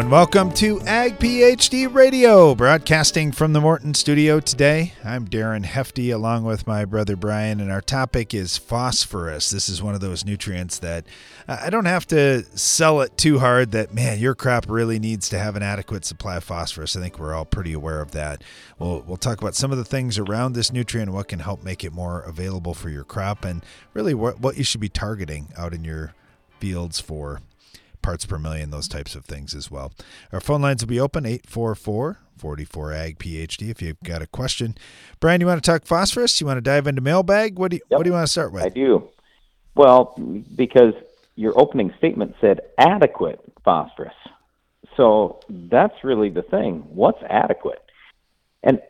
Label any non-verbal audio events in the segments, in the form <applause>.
and welcome to Ag PhD Radio, broadcasting from the Morton studio today. I'm Darren Hefty along with my brother Brian, and our topic is phosphorus. This is one of those nutrients that I don't have to sell it too hard that, man, your crop really needs to have an adequate supply of phosphorus. I think we're all pretty aware of that. We'll, we'll talk about some of the things around this nutrient what can help make it more available for your crop, and really what, what you should be targeting out in your fields for parts per million, those types of things as well. Our phone lines will be open 844 44 Ag PhD if you've got a question. Brian, you want to talk phosphorus? You want to dive into mailbag? What do you, yep. what do you want to start with? I do. Well, because your opening statement said adequate phosphorus. So that's really the thing. What's adequate? And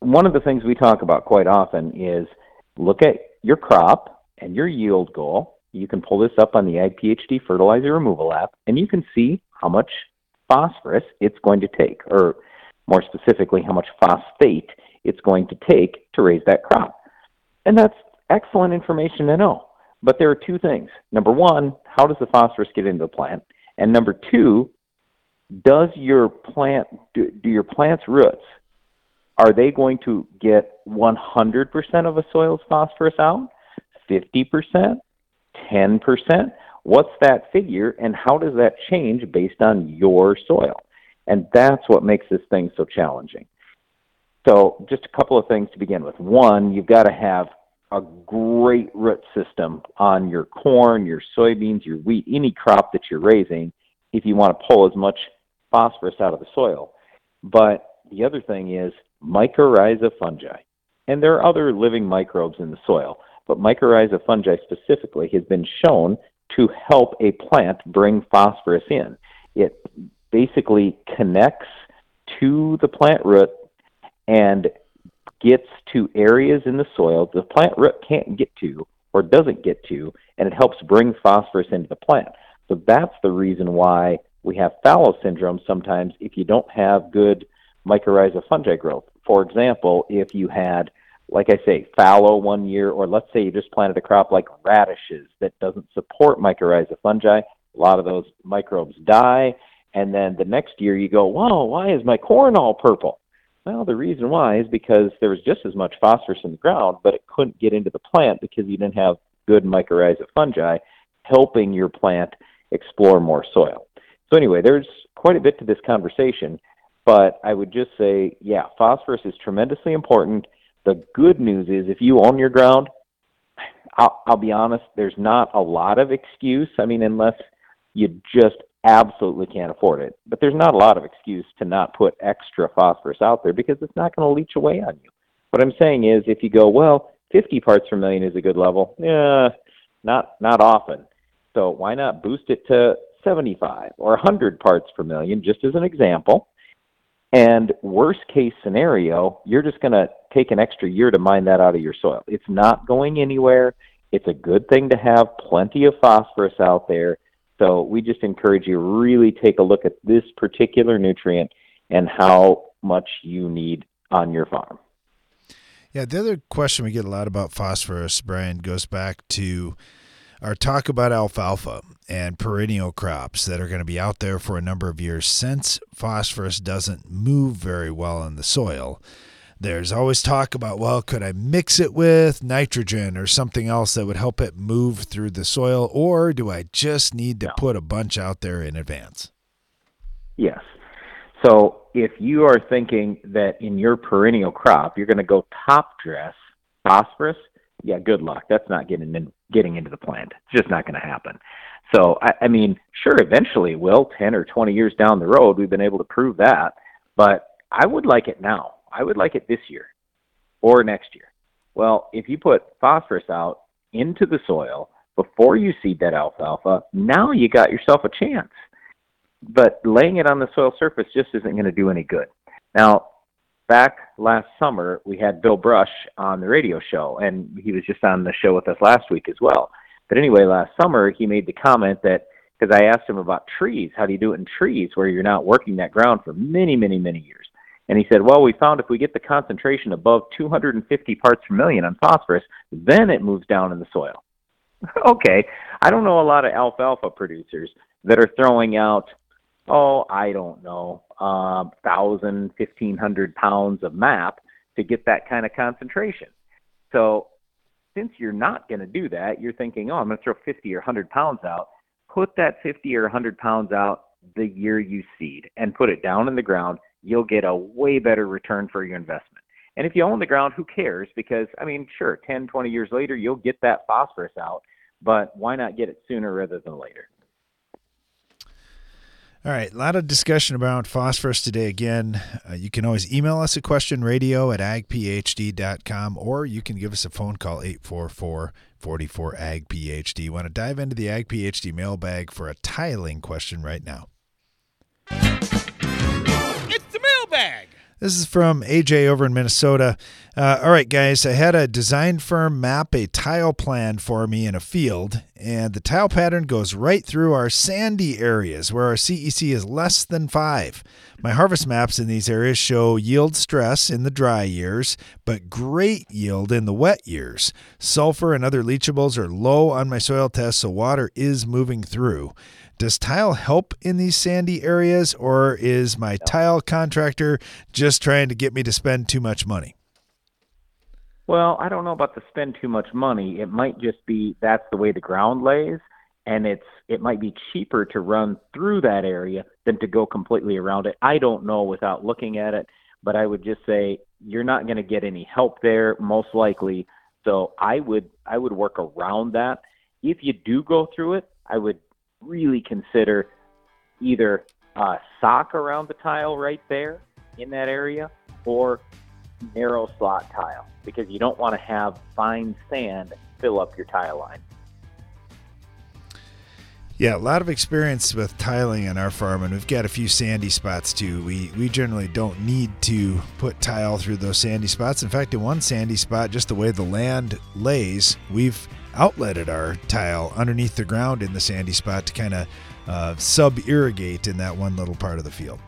one of the things we talk about quite often is look at your crop and your yield goal you can pull this up on the Ag PhD fertilizer removal app, and you can see how much phosphorus it's going to take, or more specifically, how much phosphate it's going to take to raise that crop. And that's excellent information to know. But there are two things. Number one, how does the phosphorus get into the plant? And number two, does your plant do, do your plant's roots are they going to get 100% of a soil's phosphorus out? 50%? 10%? What's that figure, and how does that change based on your soil? And that's what makes this thing so challenging. So, just a couple of things to begin with. One, you've got to have a great root system on your corn, your soybeans, your wheat, any crop that you're raising if you want to pull as much phosphorus out of the soil. But the other thing is mycorrhiza fungi. And there are other living microbes in the soil but mycorrhiza fungi specifically has been shown to help a plant bring phosphorus in. It basically connects to the plant root and gets to areas in the soil the plant root can't get to or doesn't get to, and it helps bring phosphorus into the plant. So that's the reason why we have fallow syndrome sometimes if you don't have good mycorrhiza fungi growth. For example, if you had like I say, fallow one year, or let's say you just planted a crop like radishes that doesn't support mycorrhiza fungi, a lot of those microbes die, and then the next year you go, "Wow, why is my corn all purple?" Well, the reason why is because there was just as much phosphorus in the ground, but it couldn't get into the plant because you didn't have good mycorrhiza fungi helping your plant explore more soil. So anyway, there's quite a bit to this conversation, but I would just say, yeah, phosphorus is tremendously important the good news is if you own your ground, I'll, I'll be honest, there's not a lot of excuse. I mean, unless you just absolutely can't afford it. But there's not a lot of excuse to not put extra phosphorus out there because it's not going to leach away on you. What I'm saying is if you go, well, 50 parts per million is a good level. Yeah, not not often. So why not boost it to 75 or 100 parts per million just as an example? And worst case scenario, you're just going to take an extra year to mine that out of your soil. It's not going anywhere. It's a good thing to have plenty of phosphorus out there. So we just encourage you really take a look at this particular nutrient and how much you need on your farm. Yeah, the other question we get a lot about phosphorus, Brian, goes back to our talk about alfalfa and perennial crops that are going to be out there for a number of years since phosphorus doesn't move very well in the soil. There's always talk about, well, could I mix it with nitrogen or something else that would help it move through the soil, or do I just need to put a bunch out there in advance? Yes. So if you are thinking that in your perennial crop you're going to go top dress phosphorus, yeah, good luck. That's not getting in, getting into the plant. It's just not going to happen. So I, I mean, sure, eventually will. Ten or twenty years down the road, we've been able to prove that. But I would like it now. I would like it this year or next year. Well, if you put phosphorus out into the soil before you seed that alfalfa, now you got yourself a chance. But laying it on the soil surface just isn't going to do any good. Now, back last summer, we had Bill Brush on the radio show, and he was just on the show with us last week as well. But anyway, last summer, he made the comment that because I asked him about trees, how do you do it in trees where you're not working that ground for many, many, many years? And he said, well, we found if we get the concentration above 250 parts per million on phosphorus, then it moves down in the soil. <laughs> okay, I don't know a lot of alfalfa producers that are throwing out oh, I don't know, uh, thousand, fifteen hundred pounds of MAP to get that kind of concentration. So since you're not going to do that, you're thinking, oh, I'm going to throw 50 or 100 pounds out. Put that 50 or 100 pounds out the year you seed and put it down in the ground. You'll get a way better return for your investment. And if you own the ground, who cares? Because, I mean, sure, 10, 20 years later, you'll get that phosphorus out, but why not get it sooner rather than later? All right, a lot of discussion about phosphorus today. Again, uh, you can always email us a question radio at agphd.com or you can give us a phone call 844 44 ag phd. Want to dive into the ag phd mailbag for a tiling question right now? It's the mailbag. This is from AJ over in Minnesota. Uh, all right, guys, I had a design firm map a tile plan for me in a field, and the tile pattern goes right through our sandy areas where our CEC is less than five. My harvest maps in these areas show yield stress in the dry years, but great yield in the wet years. Sulfur and other leachables are low on my soil test, so water is moving through. Does tile help in these sandy areas, or is my tile contractor just trying to get me to spend too much money? Well, I don't know about the spend too much money. It might just be that's the way the ground lays, and it's it might be cheaper to run through that area than to go completely around it. I don't know without looking at it, but I would just say you're not going to get any help there most likely. So I would I would work around that. If you do go through it, I would really consider either a sock around the tile right there in that area or narrow slot tile because you don't want to have fine sand fill up your tile line. Yeah, a lot of experience with tiling on our farm, and we've got a few sandy spots too. We we generally don't need to put tile through those sandy spots. In fact, in one sandy spot, just the way the land lays, we've outletted our tile underneath the ground in the sandy spot to kind of uh, sub irrigate in that one little part of the field.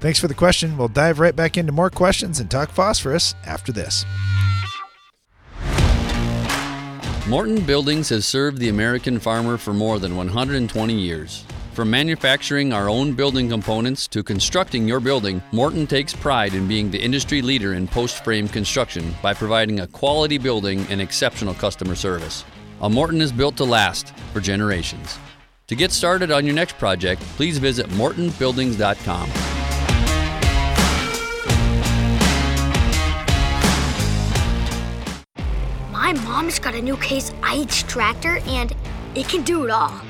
Thanks for the question. We'll dive right back into more questions and talk phosphorus after this. Morton Buildings has served the American farmer for more than 120 years. From manufacturing our own building components to constructing your building, Morton takes pride in being the industry leader in post frame construction by providing a quality building and exceptional customer service. A Morton is built to last for generations. To get started on your next project, please visit mortonbuildings.com. My mom's got a new Case IH tractor and it can do it all.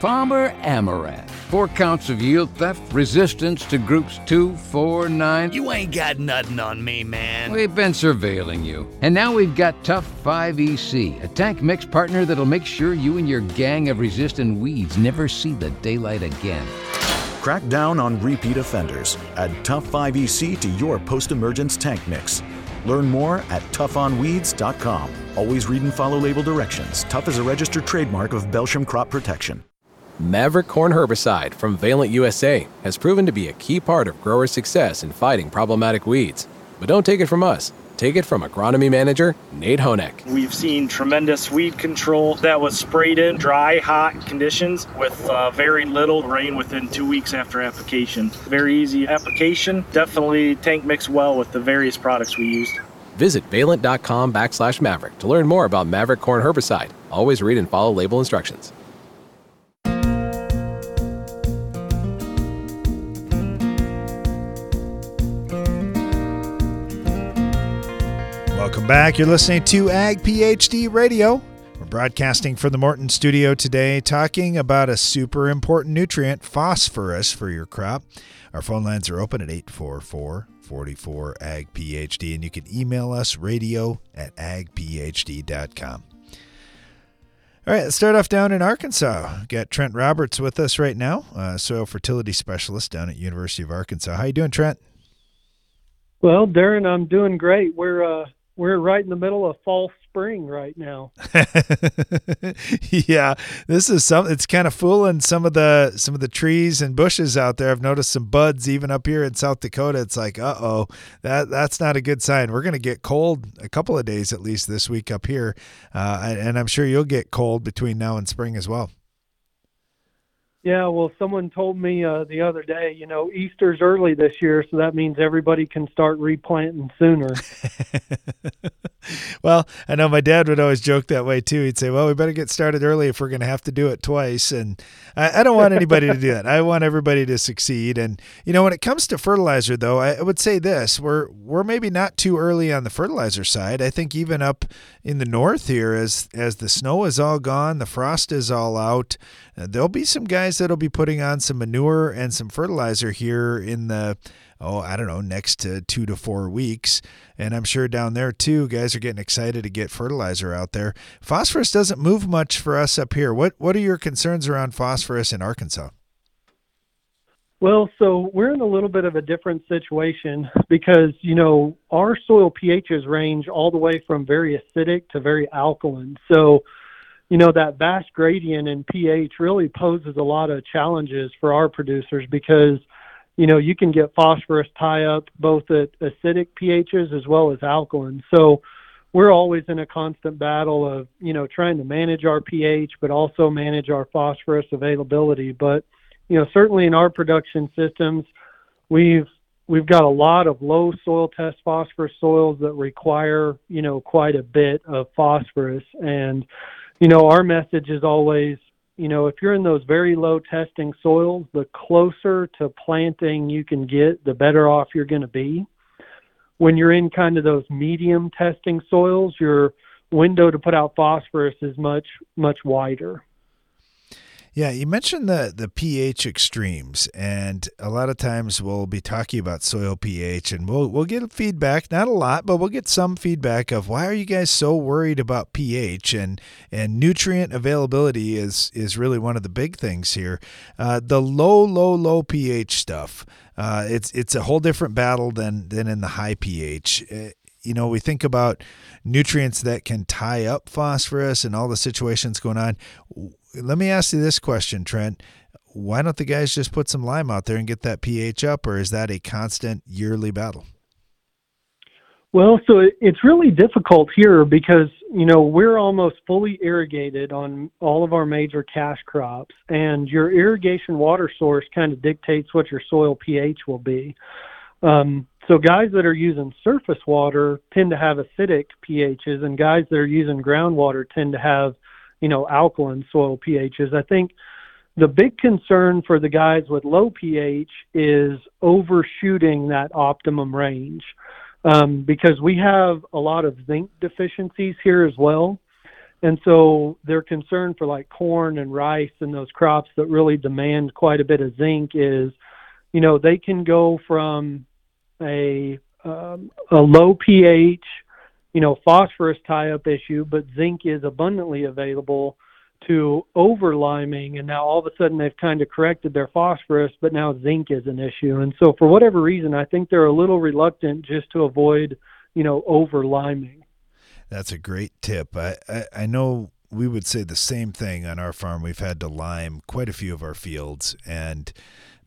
Palmer Amaranth. Four counts of yield theft, resistance to groups 2, 4, 9. You ain't got nothing on me, man. We've been surveilling you. And now we've got Tough 5EC, a tank mix partner that'll make sure you and your gang of resistant weeds never see the daylight again. Crack down on repeat offenders. Add Tough 5EC to your post emergence tank mix. Learn more at toughnweeds.com. Always read and follow label directions. Tough is a registered trademark of Belchim Crop Protection. Maverick Corn Herbicide from Valent USA has proven to be a key part of growers' success in fighting problematic weeds. But don't take it from us. Take it from agronomy manager Nate Honeck. We've seen tremendous weed control that was sprayed in dry, hot conditions with uh, very little rain within two weeks after application. Very easy application. Definitely tank mix well with the various products we used. Visit valent.com backslash maverick to learn more about Maverick Corn Herbicide. Always read and follow label instructions. Welcome back. You're listening to Ag PhD Radio. We're broadcasting from the Morton studio today, talking about a super important nutrient, phosphorus, for your crop. Our phone lines are open at 844 44 Ag PhD, and you can email us radio at agphd.com. All right, let's start off down in Arkansas. Got Trent Roberts with us right now, uh, soil fertility specialist down at University of Arkansas. How you doing, Trent? Well, Darren, I'm doing great. We're uh, we're right in the middle of fall spring right now. <laughs> yeah, this is some. It's kind of fooling some of the some of the trees and bushes out there. I've noticed some buds even up here in South Dakota. It's like, uh oh, that that's not a good sign. We're going to get cold a couple of days at least this week up here, uh, and I'm sure you'll get cold between now and spring as well. Yeah, well, someone told me uh, the other day, you know, Easter's early this year, so that means everybody can start replanting sooner. <laughs> well, I know my dad would always joke that way too. He'd say, "Well, we better get started early if we're going to have to do it twice." And I, I don't want anybody to do that. I want everybody to succeed. And you know, when it comes to fertilizer, though, I would say this: we're we're maybe not too early on the fertilizer side. I think even up in the north here, as as the snow is all gone, the frost is all out. Uh, there'll be some guys that'll be putting on some manure and some fertilizer here in the oh, I don't know, next to two to four weeks. And I'm sure down there too, guys are getting excited to get fertilizer out there. Phosphorus doesn't move much for us up here. What what are your concerns around phosphorus in Arkansas? Well, so we're in a little bit of a different situation because, you know, our soil pHs range all the way from very acidic to very alkaline. So, you know, that vast gradient in pH really poses a lot of challenges for our producers because – you know, you can get phosphorus tie up both at acidic pHs as well as alkaline. So we're always in a constant battle of, you know, trying to manage our pH, but also manage our phosphorus availability. But, you know, certainly in our production systems, we've we've got a lot of low soil test phosphorus soils that require, you know, quite a bit of phosphorus. And, you know, our message is always, you know, if you're in those very low testing soils, the closer to planting you can get, the better off you're going to be. When you're in kind of those medium testing soils, your window to put out phosphorus is much, much wider. Yeah, you mentioned the the pH extremes, and a lot of times we'll be talking about soil pH, and we'll we'll get feedback, not a lot, but we'll get some feedback of why are you guys so worried about pH and and nutrient availability is is really one of the big things here. Uh, the low, low, low pH stuff. Uh, it's it's a whole different battle than than in the high pH. Uh, you know, we think about nutrients that can tie up phosphorus and all the situations going on let me ask you this question, Trent. Why don't the guys just put some lime out there and get that pH up, or is that a constant yearly battle? Well, so it's really difficult here because, you know, we're almost fully irrigated on all of our major cash crops, and your irrigation water source kind of dictates what your soil pH will be. Um, so guys that are using surface water tend to have acidic pHs, and guys that are using groundwater tend to have you know, alkaline soil pHs. I think the big concern for the guys with low pH is overshooting that optimum range um, because we have a lot of zinc deficiencies here as well. And so their concern for like corn and rice and those crops that really demand quite a bit of zinc is, you know, they can go from a um, a low pH you know, phosphorus tie-up issue, but zinc is abundantly available to over liming, and now all of a sudden they've kind of corrected their phosphorus, but now zinc is an issue. And so, for whatever reason, I think they're a little reluctant just to avoid, you know, over liming. That's a great tip. I, I, I know we would say the same thing on our farm. We've had to lime quite a few of our fields, and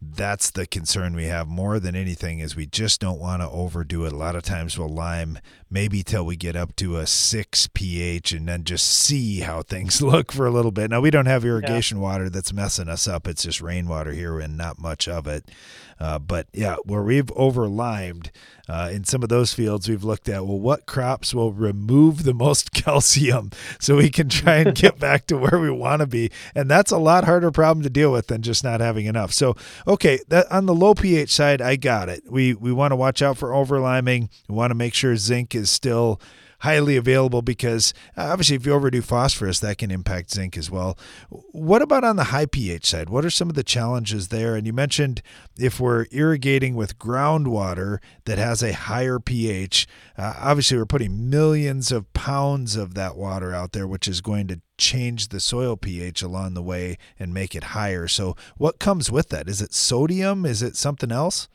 that's the concern we have more than anything is we just don't want to overdo it. A lot of times we'll lime maybe till we get up to a six pH and then just see how things <laughs> look for a little bit. Now we don't have irrigation yeah. water that's messing us up. It's just rainwater here and not much of it. Uh, but yeah, where we've overlimed uh, in some of those fields, we've looked at well, what crops will remove the most <laughs> calcium so we can try and get <laughs> back to where we want to be, and that's a lot harder problem to deal with than just not having enough. So okay, that on the low pH side, I got it. We we want to watch out for overliming. We want to make sure zinc is still highly available because uh, obviously if you overdo phosphorus that can impact zinc as well what about on the high ph side what are some of the challenges there and you mentioned if we're irrigating with groundwater that has a higher ph uh, obviously we're putting millions of pounds of that water out there which is going to change the soil pH along the way and make it higher. So, what comes with that? Is it sodium? Is it something else?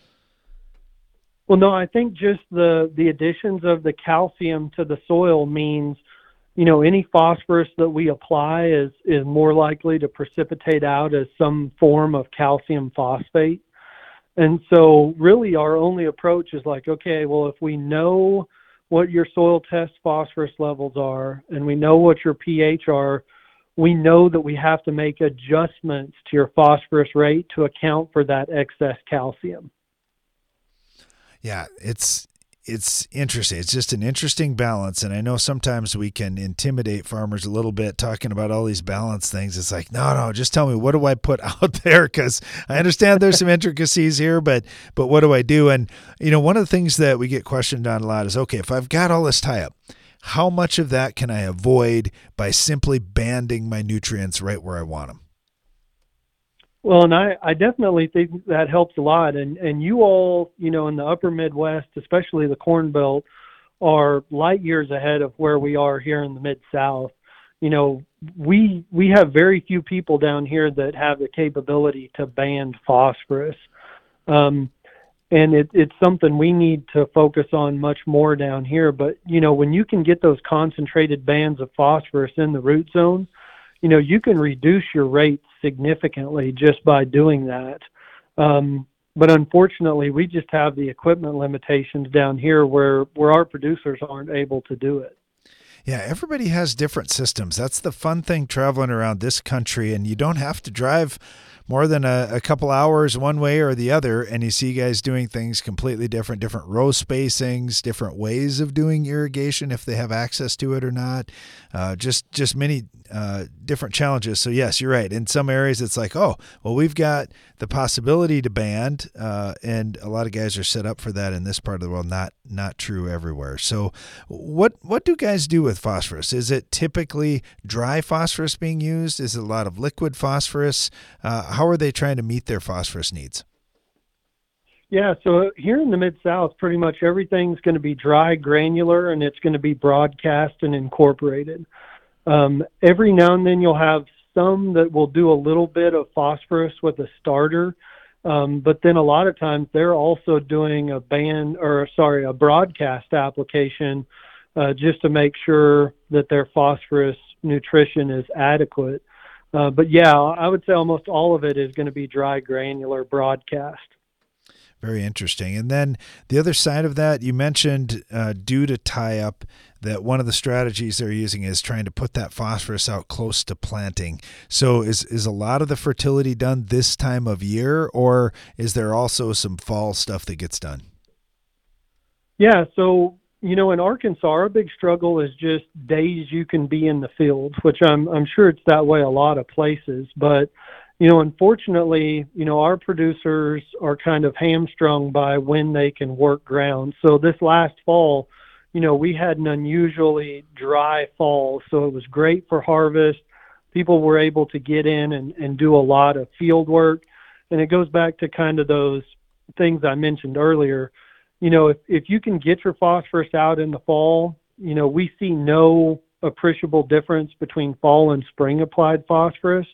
Well, no, I think just the the additions of the calcium to the soil means, you know, any phosphorus that we apply is is more likely to precipitate out as some form of calcium phosphate. And so, really, our only approach is like, okay, well, if we know what your soil test phosphorus levels are and we know what your pH are, we know that we have to make adjustments to your phosphorus rate to account for that excess calcium. Yeah, it's it's interesting. It's just an interesting balance. And I know sometimes we can intimidate farmers a little bit talking about all these balance things. It's like, no, no, just tell me what do I put <laughs> out there? Because I understand there's some intricacies here, but but what do I do? And you know, one of the things that we get questioned on a lot is, okay, if I've got all this tie up, how much of that can I avoid by simply banding my nutrients right where I want them? Well, and I, I definitely think that helps a lot. And and you all, you know, in the upper Midwest, especially the Corn Belt, are light years ahead of where we are here in the Mid South. You know, we we have very few people down here that have the capability to band phosphorus. Um, and it, it's something we need to focus on much more down here. But you know, when you can get those concentrated bands of phosphorus in the root zone, you know, you can reduce your rates significantly just by doing that. Um, but unfortunately, we just have the equipment limitations down here where where our producers aren't able to do it. Yeah, everybody has different systems. That's the fun thing traveling around this country, and you don't have to drive more than a, a, couple hours one way or the other, and you see guys doing things completely different, different row spacings, different ways of doing irrigation if they have access to it or not. Uh, just just many uh, different challenges. So yes, you're right. In some areas, it's like, oh, well, we've got the possibility to band, uh, and a lot of guys are set up for that in this part of the world. Not not true everywhere. So, what what do guys do with phosphorus? Is it typically dry phosphorus being used? Is it a lot of liquid phosphorus? Uh, how are they trying to meet their phosphorus needs? Yeah, so here in the Mid South, pretty much everything's going to be dry, granular, and it's going to be broadcast and incorporated. Um, every now and then you'll have some that will do a little bit of phosphorus with a starter, um, but then a lot of times they're also doing a band or sorry a broadcast application uh, just to make sure that their phosphorus nutrition is adequate. Uh, but yeah, I would say almost all of it is going to be dry granular broadcast. Very interesting. And then the other side of that, you mentioned uh, due to tie up that one of the strategies they're using is trying to put that phosphorus out close to planting. So is is a lot of the fertility done this time of year, or is there also some fall stuff that gets done? Yeah. So you know, in Arkansas, our big struggle is just days you can be in the field, which I'm I'm sure it's that way a lot of places, but you know, unfortunately, you know, our producers are kind of hamstrung by when they can work ground. So this last fall, you know, we had an unusually dry fall, so it was great for harvest. People were able to get in and, and do a lot of field work. And it goes back to kind of those things I mentioned earlier. You know, if, if you can get your phosphorus out in the fall, you know, we see no appreciable difference between fall and spring applied phosphorus.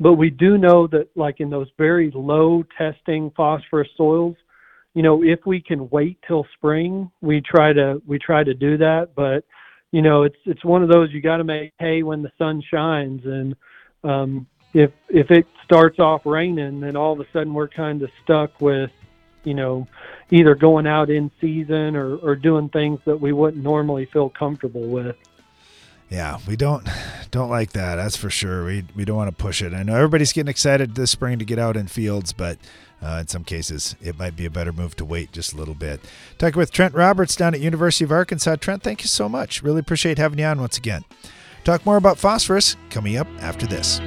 But we do know that, like in those very low testing phosphorus soils, you know, if we can wait till spring, we try to we try to do that. But you know, it's it's one of those you got to make hay when the sun shines, and um, if if it starts off raining, then all of a sudden we're kind of stuck with, you know, either going out in season or or doing things that we wouldn't normally feel comfortable with. Yeah, we don't don't like that. That's for sure. We we don't want to push it. I know everybody's getting excited this spring to get out in fields, but uh, in some cases, it might be a better move to wait just a little bit. Talking with Trent Roberts down at University of Arkansas. Trent, thank you so much. Really appreciate having you on once again. Talk more about phosphorus coming up after this.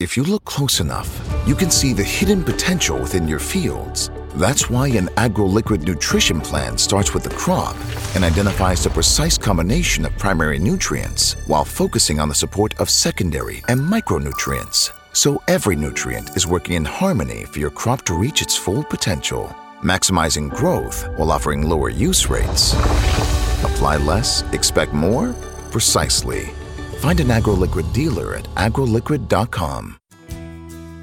If you look close enough, you can see the hidden potential within your fields. That's why an AgroLiquid nutrition plan starts with the crop and identifies the precise combination of primary nutrients while focusing on the support of secondary and micronutrients. So every nutrient is working in harmony for your crop to reach its full potential, maximizing growth while offering lower use rates. Apply less, expect more? Precisely. Find an AgroLiquid dealer at agroliquid.com.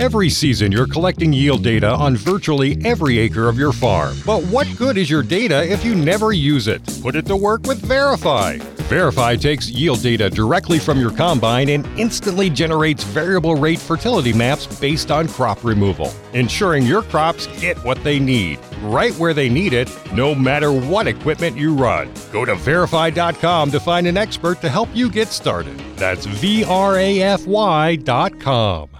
Every season, you're collecting yield data on virtually every acre of your farm. But what good is your data if you never use it? Put it to work with Verify. Verify takes yield data directly from your combine and instantly generates variable rate fertility maps based on crop removal, ensuring your crops get what they need, right where they need it, no matter what equipment you run. Go to verify.com to find an expert to help you get started. That's V R A F Y.com.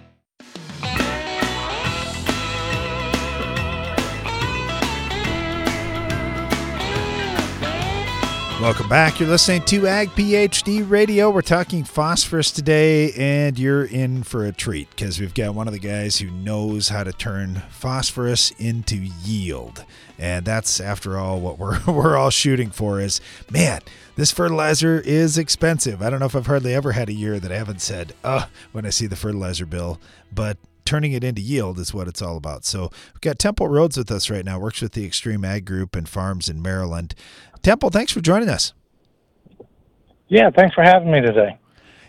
Welcome back. You're listening to Ag PhD Radio. We're talking phosphorus today, and you're in for a treat because we've got one of the guys who knows how to turn phosphorus into yield. And that's, after all, what we're, <laughs> we're all shooting for is man, this fertilizer is expensive. I don't know if I've hardly ever had a year that I haven't said, uh, when I see the fertilizer bill, but turning it into yield is what it's all about. So we've got Temple Rhodes with us right now, works with the XtremeAg Group and farms in Maryland. Temple, thanks for joining us. Yeah, thanks for having me today.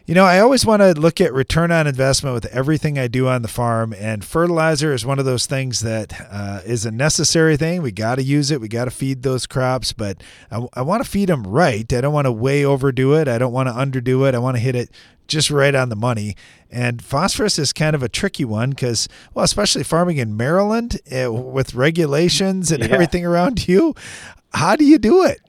You know, I always want to look at return on investment with everything I do on the farm, and fertilizer is one of those things that uh, is a necessary thing. We got to use it, we got to feed those crops, but I, I want to feed them right. I don't want to way overdo it, I don't want to underdo it. I want to hit it just right on the money. And phosphorus is kind of a tricky one because, well, especially farming in Maryland uh, with regulations and Yeah. everything around you. How do you do it?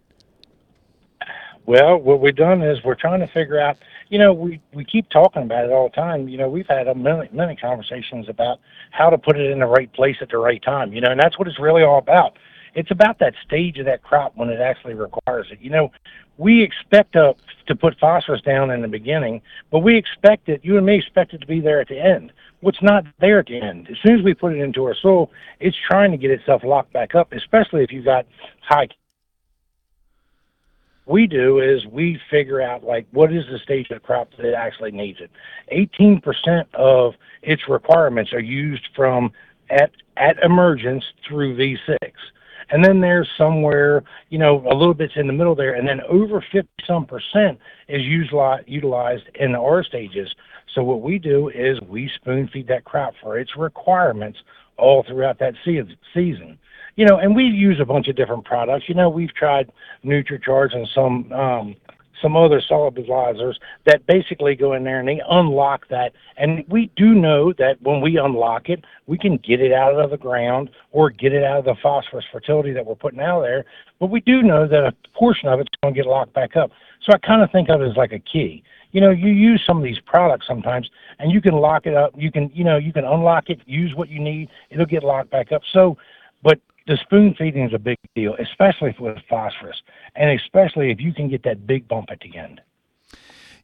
Well, what we've done is we're trying to figure out. You know, we we keep talking about it all the time. You know, we've had a many many conversations about how to put it in the right place at the right time. You know, and that's what it's really all about. It's about that stage of that crop when it actually requires it. You know, we expect to to put phosphorus down in the beginning, but we expect it. You and me expect it to be there at the end. What's not there at the end? As soon as we put it into our soil, it's trying to get itself locked back up. Especially if you've got high we do is we figure out like what is the stage of the crop that it actually needs it. 18% of its requirements are used from at at emergence through V6. And then there's somewhere, you know, a little bit's in the middle there, and then over 50 some percent is utilized in the R stages. So what we do is we spoon feed that crop for its requirements all throughout that se- season you know, and we use a bunch of different products. You know, we've tried NutriCharge and some um, some other solubilizers that basically go in there and they unlock that. And we do know that when we unlock it, we can get it out of the ground or get it out of the phosphorus fertility that we're putting out there. But we do know that a portion of it's going to get locked back up. So I kind of think of it as like a key. you know, you use some of these products sometimes, and you can lock it up. You can, you know, you can unlock it, use what you need. It'll get locked back up. So, but the spoon feeding is a big deal, especially with phosphorus, and especially if you can get that big bump at the end.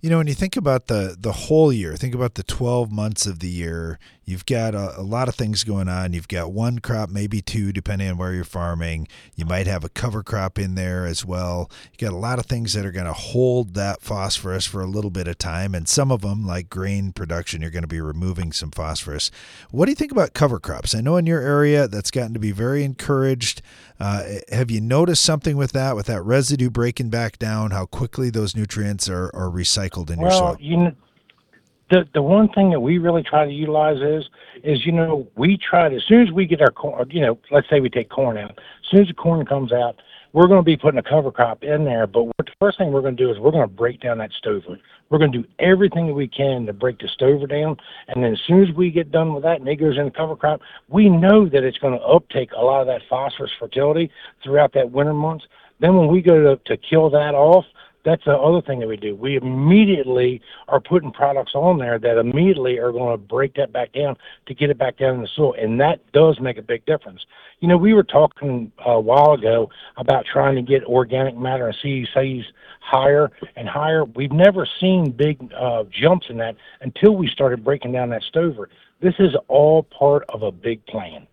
You know, when you think about the the whole year, think about the 12 months of the year, you've got a, a, lot of things going on. You've got one crop, maybe two, depending on where you're farming. You might have a cover crop in there as well. You got a lot of things that are going to hold that phosphorus for a little bit of time, and some of them, like grain production, you're going to be removing some phosphorus. What do you think about cover crops? I know in your area that's gotten to be very encouraged. Uh, have you noticed something with that, with that residue breaking back down, how quickly those nutrients are, are recycled in well, your soil? You know, the the one thing that we really try to utilize is is you know we try to as soon as we get our corn you know let's say we take corn out as soon as the corn comes out we're going to be putting a cover crop in there but what the first thing we're going to do is we're going to break down that stover we're going to do everything that we can to break the stover down and then as soon as we get done with that and it goes in the cover crop we know that it's going to uptake a lot of that phosphorus fertility throughout that winter months then when we go to, to kill that off that's the other thing that we do. We immediately are putting products on there that immediately are going to break that back down to get it back down in the soil, and that does make a big difference. You know, we were talking a while ago about trying to get organic matter and CECs higher and higher. We've never seen big uh, jumps in that until we started breaking down that stover. This is all part of a big plan.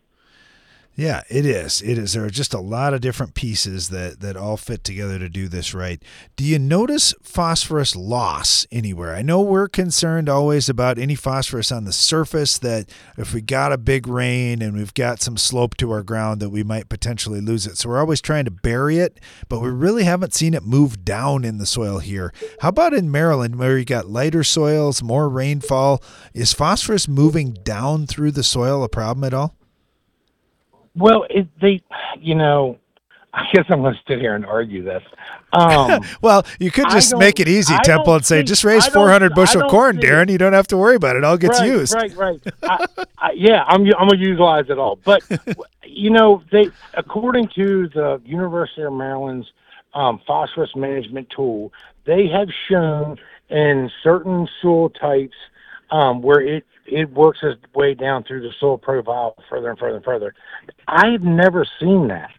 Yeah, it is. It is. There are just a lot of different pieces that that all fit together to do this right. Do you notice phosphorus loss anywhere? I know we're concerned always about any phosphorus on the surface that if we got a big rain and we've got some slope to our ground that we might potentially lose it. So we're always trying to bury it, but we really haven't seen it move down in the soil here. How about in Maryland where you got lighter soils, more rainfall? Is phosphorus moving down through the soil a problem at all? Well, it, they, you know, I guess I'm going to sit here and argue this. Um, <laughs> well, you could just make it easy, Temple, and say, just raise 400 bushel corn, Darren. You don't have to worry about it. It all gets right, used. Right, right, I, I, yeah, I'm I'm going to utilize it all. But <laughs> you know, they according to the University of Maryland's um, phosphorus management tool, they have shown in certain soil types um, where it it works its way down through the soil profile further and further and further. I've never seen that,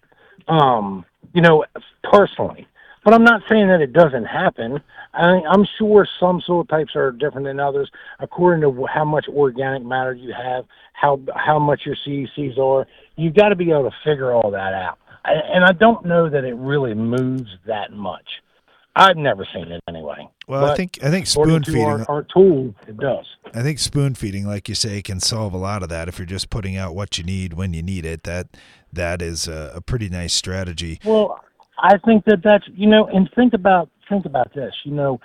um, you know, personally. But I'm not saying that it doesn't happen. I, I'm sure some soil types are different than others according to how much organic matter you have, how how much your CECs are. You've got to be able to figure all that out. And I don't know that it really moves that much. I've never seen it anyway. Well, but I think I think spoon feeding our, our, tool it does. I think spoon feeding, like you say, can solve a lot of that. If you're just putting out what you need when you need it, that that is a, a pretty nice strategy. Well, I think that that's you know, and think about think about this. You know,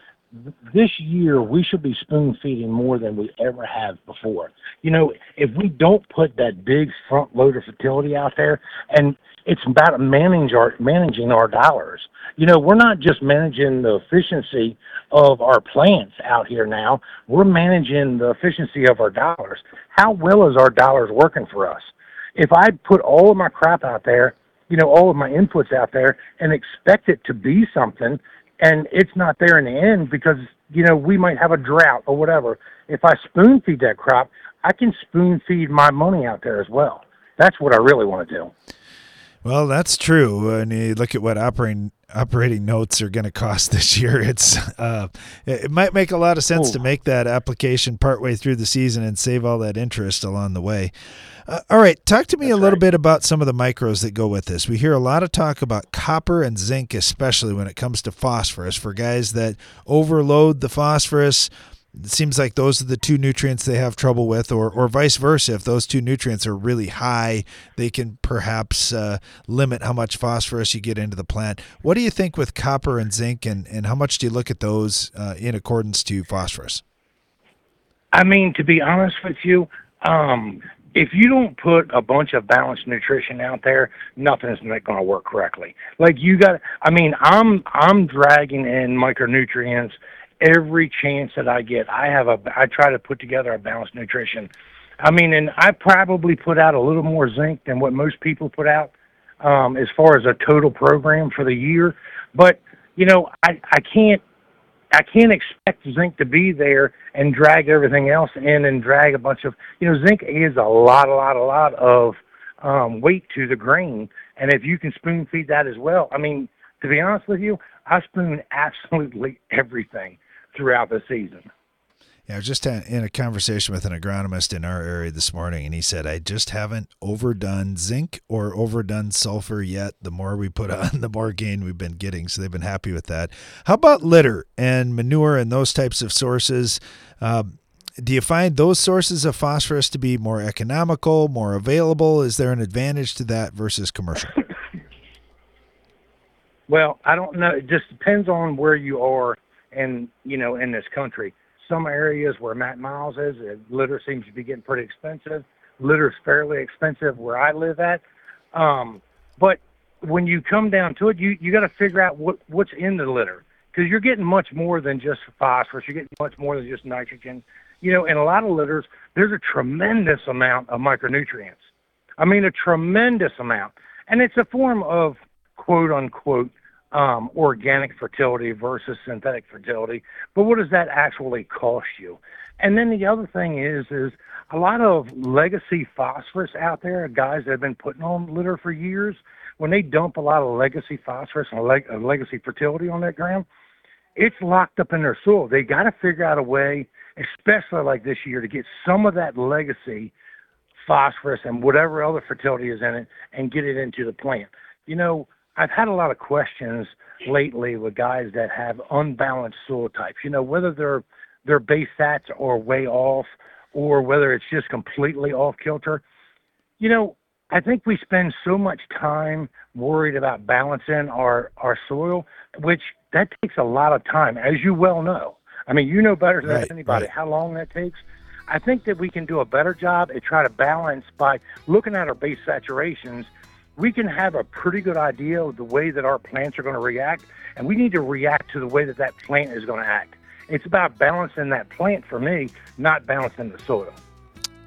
this year we should be spoon feeding more than we ever have before. You know, if we don't put that big front loader fertility out there, and it's about managing our managing our dollars. You know, we're not just managing the efficiency of our plants out here now. We're managing the efficiency of our dollars. How well is our dollars working for us? If I put all of my crap out there, you know, all of my inputs out there and expect it to be something and it's not there in the end because, you know, we might have a drought or whatever. If I spoon feed that crop, I can spoon feed my money out there as well. That's what I really want to do. Well, that's true. And you look at what operating operating notes are going to cost <laughs> this year. It's uh, it might make a lot of sense Ooh. to make that application partway through the season and save all that interest along the way. Uh, all right, talk to me That's a little right. bit about some of the micros that go with this. We hear a lot of talk about copper and zinc, especially when it comes to phosphorus. For guys that overload the phosphorus, it seems like those are the two nutrients they have trouble with, or, or vice versa. If those two nutrients are really high, they can perhaps uh, limit how much phosphorus you get into the plant. What do you think with copper and zinc, and, and how much do you look at those uh, in accordance to phosphorus? I mean, to be honest with you, um, if you don't put a bunch of balanced nutrition out there, nothing's not going to work correctly. Like you got, I mean, I'm I'm dragging in micronutrients every chance that I get. I have a I try to put together a balanced nutrition. I mean, and I probably put out a little more zinc than what most people put out um, as far as a total program for the year. But you know, I I can't I can't expect zinc to be there and drag everything else in and drag a bunch of you know zinc is a lot, a lot, a lot of um, weight to the grain, and if you can spoon feed that as well, I mean, to be honest with you, I spoon <laughs> absolutely everything throughout the season. Yeah, I was just in a conversation with an agronomist in our area this morning, and he said, I just haven't overdone zinc or overdone sulfur yet. The more we put <laughs> on, the more gain we've been getting. So they've been happy with that. How about litter and manure and those types of sources? Uh, do you find those sources of phosphorus to be more economical, more available? Is there an advantage to that versus commercial? <coughs> well, I don't know. It just depends on where you are and you know in this country some areas where Matt Miles is, litter seems to be getting pretty expensive. Litter's fairly expensive where I live at. Um, but when you come down to it, you you got to figure out what what's in the litter because you're getting much more than just phosphorus. You're getting much more than just nitrogen. You know, in a lot of litters, there's a tremendous amount of micronutrients. I mean, a tremendous amount, and it's a form of quote unquote um, organic fertility versus synthetic fertility. But what does that actually cost you? And then the other thing is, is a lot of legacy phosphorus out there, guys that have been putting on litter for years, when they dump a lot of legacy phosphorus and leg- uh, legacy fertility on that ground, it's locked up in their soil. They got to figure out a way, especially like this year, to get some of that legacy phosphorus and whatever other fertility is in it and get it into the plant. You know, I've had a lot of questions lately with guys that have unbalanced soil types. You know, whether their their base stats are way off or whether it's just completely off kilter. You know, I think we spend so much time worried about balancing our our soil, which that takes a lot of time, as you well know. I mean, you know better than right, anybody right. how long that takes. I think that we can do a better job at try to balance by looking at our base saturations we can have a pretty good idea of the way that our plants are going to react, and we need to react to the way that that plant is going to act. It's about balancing that plant for me, not balancing the soil.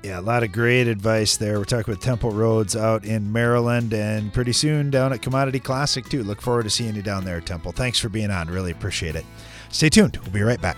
Yeah, a lot of great advice there. We're talking with Temple Rhodes out in Maryland and pretty soon down at Commodity Classic, too. Look forward to seeing you down there, Temple. Thanks for being on. Really appreciate it. Stay tuned. We'll be right back.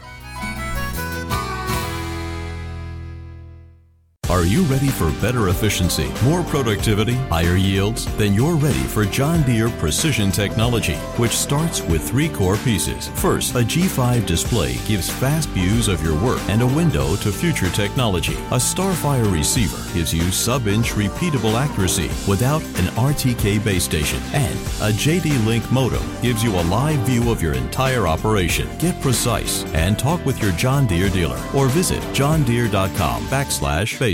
Are you ready for better efficiency, more productivity, higher yields? Then you're ready for John Deere Precision Technology, which starts with three core pieces. First, a G5 display gives fast views of your work and a window to future technology. A Starfire receiver gives you sub-inch repeatable accuracy without an RTK base station. And a JD Link modem gives you a live view of your entire operation. Get precise and talk with your John Deere dealer or visit johndeere.com backslash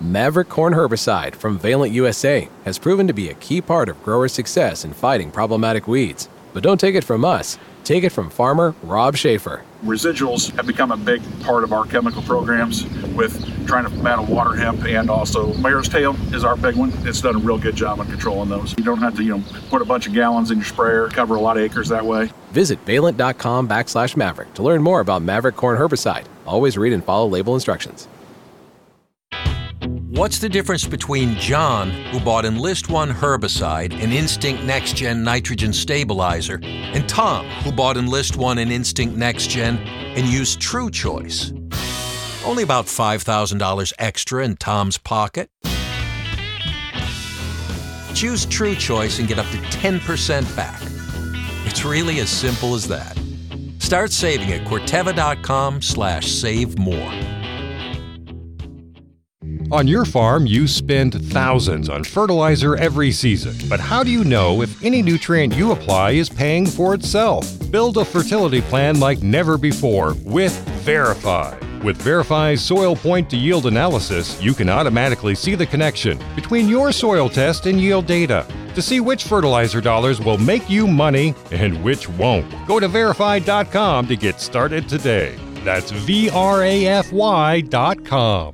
Maverick Corn Herbicide from Valent USA has proven to be a key part of growers' success in fighting problematic weeds. But don't take it from us, take it from farmer Rob Schaefer. Residuals have become a big part of our chemical programs with trying to battle water hemp and also mare's tail is our big one. It's done a real good job on controlling those. You don't have to, you know, put a bunch of gallons in your sprayer, cover a lot of acres that way. Visit valent.com backslash maverick to learn more about Maverick Corn Herbicide. Always read and follow label instructions. What's the difference between John, who bought Enlist One herbicide and Instinct Next Gen nitrogen stabilizer, and Tom, who bought Enlist One and Instinct Next Gen and used TruChoice? Only about $5,000 extra in Tom's pocket. Choose TruChoice and get up to 10% back. It's really as simple as that. Start saving at Corteva.com slash save more. On your farm, you spend thousands on fertilizer every season. But how do you know if any nutrient you apply is paying for itself? Build a fertility plan like never before with Verify. With Verify's soil point to yield analysis, you can automatically see the connection between your soil test and yield data to see which fertilizer dollars will make you money and which won't. Go to verify.com to get started today. That's V R A F Y.com.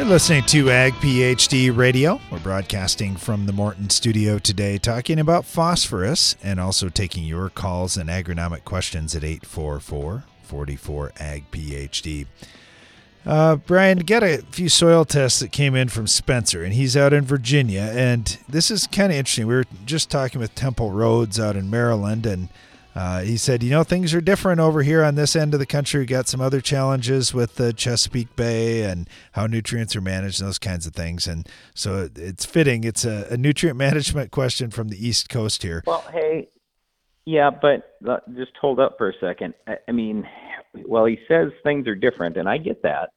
You're listening to Ag PhD Radio. We're broadcasting from the Morton studio today, talking about phosphorus and also taking your calls and agronomic questions at 844 44 Ag PhD. Uh, Brian, get a few soil tests that came in from Spencer, and he's out in Virginia. And this is kind of interesting. We were just talking with Temple Rhodes out in Maryland, and uh, he said, you know, things are different over here on this end of the country. We got some other challenges with the Chesapeake Bay and how nutrients are managed and those kinds of things. And so it's fitting. It's a, a nutrient <laughs> management question from the East Coast here. Well, hey, yeah, but uh, just hold up for a second. I, I mean, well, he says things are different, and I get that.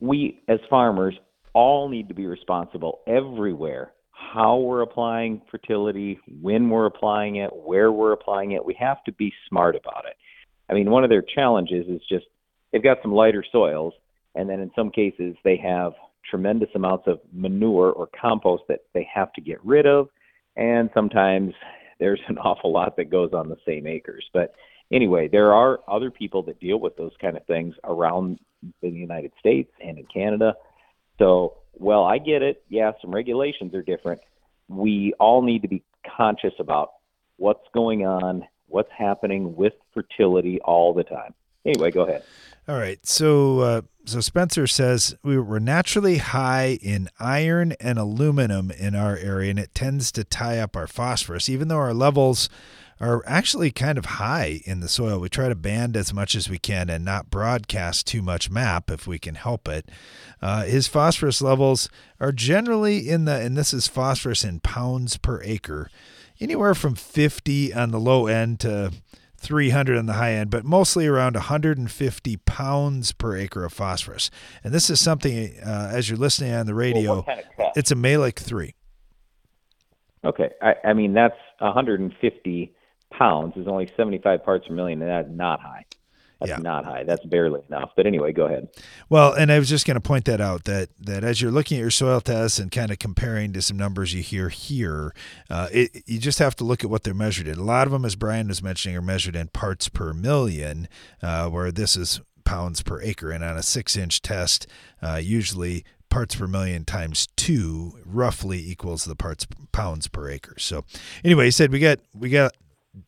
We, as farmers, all need to be responsible everywhere how we're applying fertility, when we're applying it, where we're applying it. We have to be smart about it. I mean, one of their challenges is just they've got some lighter soils, and then in some cases they have tremendous amounts of manure or compost that they have to get rid of, and sometimes <laughs> there's an awful lot that goes on the same acres. But anyway, there are other people that deal with those kind of things around in the United States and in Canada. So well, I get it. Yeah, some regulations are different. We all need to be conscious about what's going on, what's happening with fertility all the time. Anyway, go ahead. All right. So, uh, so Spencer says we were naturally high in iron and aluminum in our area, and it tends to tie up our phosphorus, even though our levels are actually kind of high in the soil. We try to band as much as we can and not broadcast too much MAP if we can help it. Uh, his phosphorus levels are generally in the, and this is phosphorus in pounds per acre, anywhere from 50 on the low end to 300 on the high end, but mostly around 150 pounds per acre of phosphorus. And this is something, uh, as you're listening on the radio, well, kind of it's a Mehlich 3. Okay. I, I mean, that's 150 pounds is only 75 parts per million, and that's not high. That's yeah. not high. That's barely enough. But anyway, go ahead. Well, and I was just going to point that out that that as you're looking at your soil tests and kind of comparing to some numbers you hear here, uh, it, you just have to look at what they're measured in. A lot of them, as Brian was mentioning, are measured in parts per million, uh, where this is pounds per acre. And on a six-inch test, uh, usually parts per million times two roughly equals the parts pounds per acre. So anyway, he said we got we got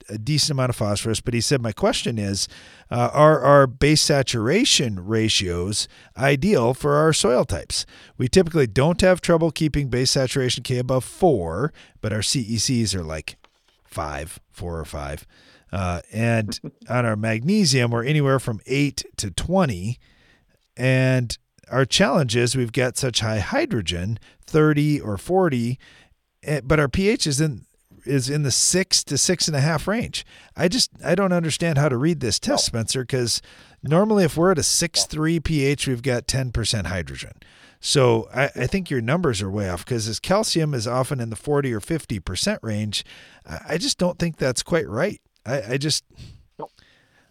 a decent amount of phosphorus. But he said, My question is uh, Are our base saturation ratios ideal for our soil types? We typically don't have trouble keeping base saturation K above four, but our CECs are like five, four or five. Uh, and <laughs> on our magnesium, we're anywhere from 8 to 20. And our challenge is we've got such high hydrogen, 30 or 40, eh, but our pH is in is in the six to six and a half range. I just I don't understand how to read this test, Spencer, because normally if we're at a six three pH, we've got ten percent hydrogen. So I, I, think your numbers are way off because as calcium is often in the forty or fifty percent range, I, just don't think that's quite right. I, I just no.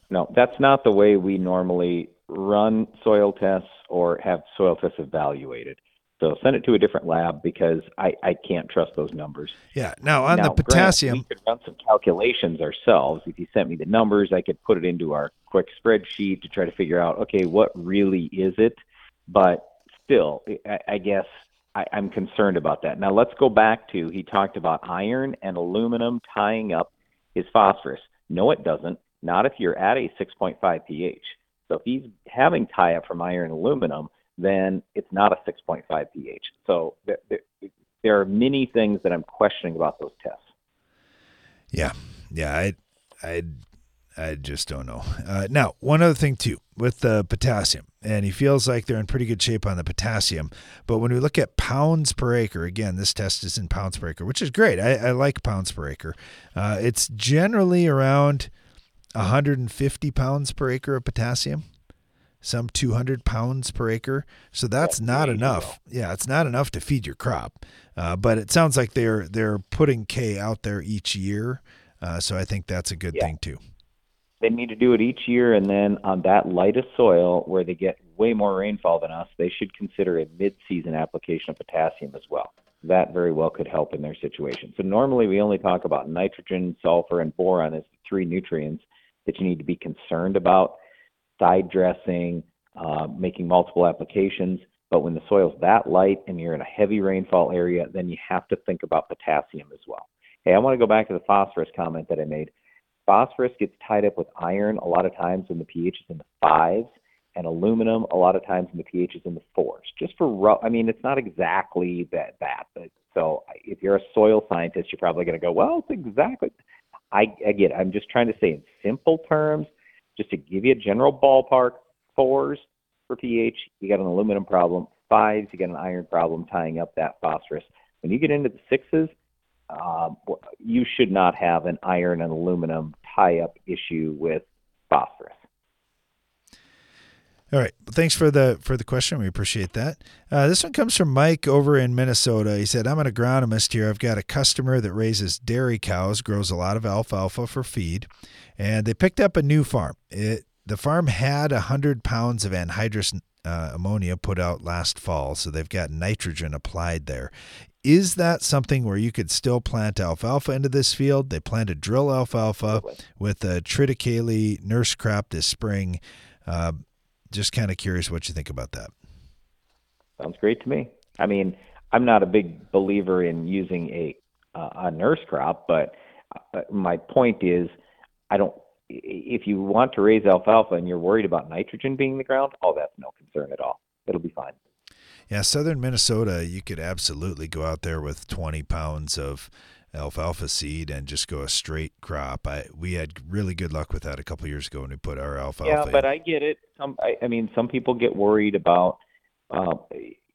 no, that's not the way we normally run soil tests or have soil tests evaluated. So send it to a different lab because I, I can't trust those numbers. Yeah. Now on now, the potassium, granted, we could run some calculations ourselves. If you sent me the numbers, I could put it into our quick spreadsheet to try to figure out, okay, what really is it? But still, I, I guess I, I'm concerned about that. Now let's go back to he talked about iron and aluminum tying up his phosphorus. No, it doesn't. Not if you're at a 6.5 pH. So if he's having tie up from iron and aluminum, then it's not a 6.5 pH. So there, there, there are many things that I'm questioning about those tests. Yeah, yeah, I, I, I just don't know. Uh, now, one other thing too with the potassium, and he feels like they're in pretty good shape on the potassium. But when we look at pounds per acre, again, this test is in pounds per acre, which is great. I, I like pounds per acre. Uh, it's generally around 150 pounds per acre of potassium some 200 pounds per acre. So that's, that's not enough. Low. Yeah, it's not enough to feed your crop. Uh, but it sounds like they're they're putting K out there each year. Uh, so I think that's a good yeah. thing too. They need to do it each year, and then on that lightest soil where they get way more rainfall than us, they should consider a mid-season application of potassium as well. That very well could help in their situation. So normally we only talk about nitrogen, sulfur, and boron as the three nutrients that you need to be concerned about side dressing, uh, making multiple applications. But when the soil's that light and you're in a heavy rainfall area, then you have to think about potassium as well. Hey, I want to go back to the phosphorus comment that I made. Phosphorus gets tied up with iron a lot of times when the pH is in the fives, and aluminum a lot of times when the pH is in the fours. Just for rough, I mean, it's not exactly that that. But so if you're a soil scientist, you're probably going to go, well, it's exactly. I, I get. It. I'm just trying to say in simple terms just to give you a general ballpark, fours for pH, you got an aluminum problem. Fives, you got an iron problem tying up that phosphorus. When you get into the sixes, um, you should not have an iron and aluminum tie up issue with phosphorus. All right. Well, thanks for the for the question. We appreciate that. Uh, this one comes from Mike over in Minnesota. He said, "I'm an agronomist here. I've got a customer that raises dairy cows, grows a lot of alfalfa for feed, and they picked up a new farm. It the farm had hundred pounds of anhydrous uh, ammonia put out last fall, so they've got nitrogen applied there. Is that something where you could still plant alfalfa into this field? They plan to drill alfalfa with a triticale nurse crop this spring." Uh, just kind of curious what you think about that. Sounds great to me. I mean, I'm not a big believer in using a uh, a nurse crop, but uh, my point is, I don't. If you want to raise alfalfa and you're worried about nitrogen being in the ground, oh, that's no concern at all. It'll be fine. Yeah, southern Minnesota, you could absolutely go out there with 20 pounds of alfalfa seed and just go a straight crop. I we had really good luck with that a couple years ago when we put our alfalfa. Yeah, but in. I get it. Some, I, I mean, some people get worried about uh,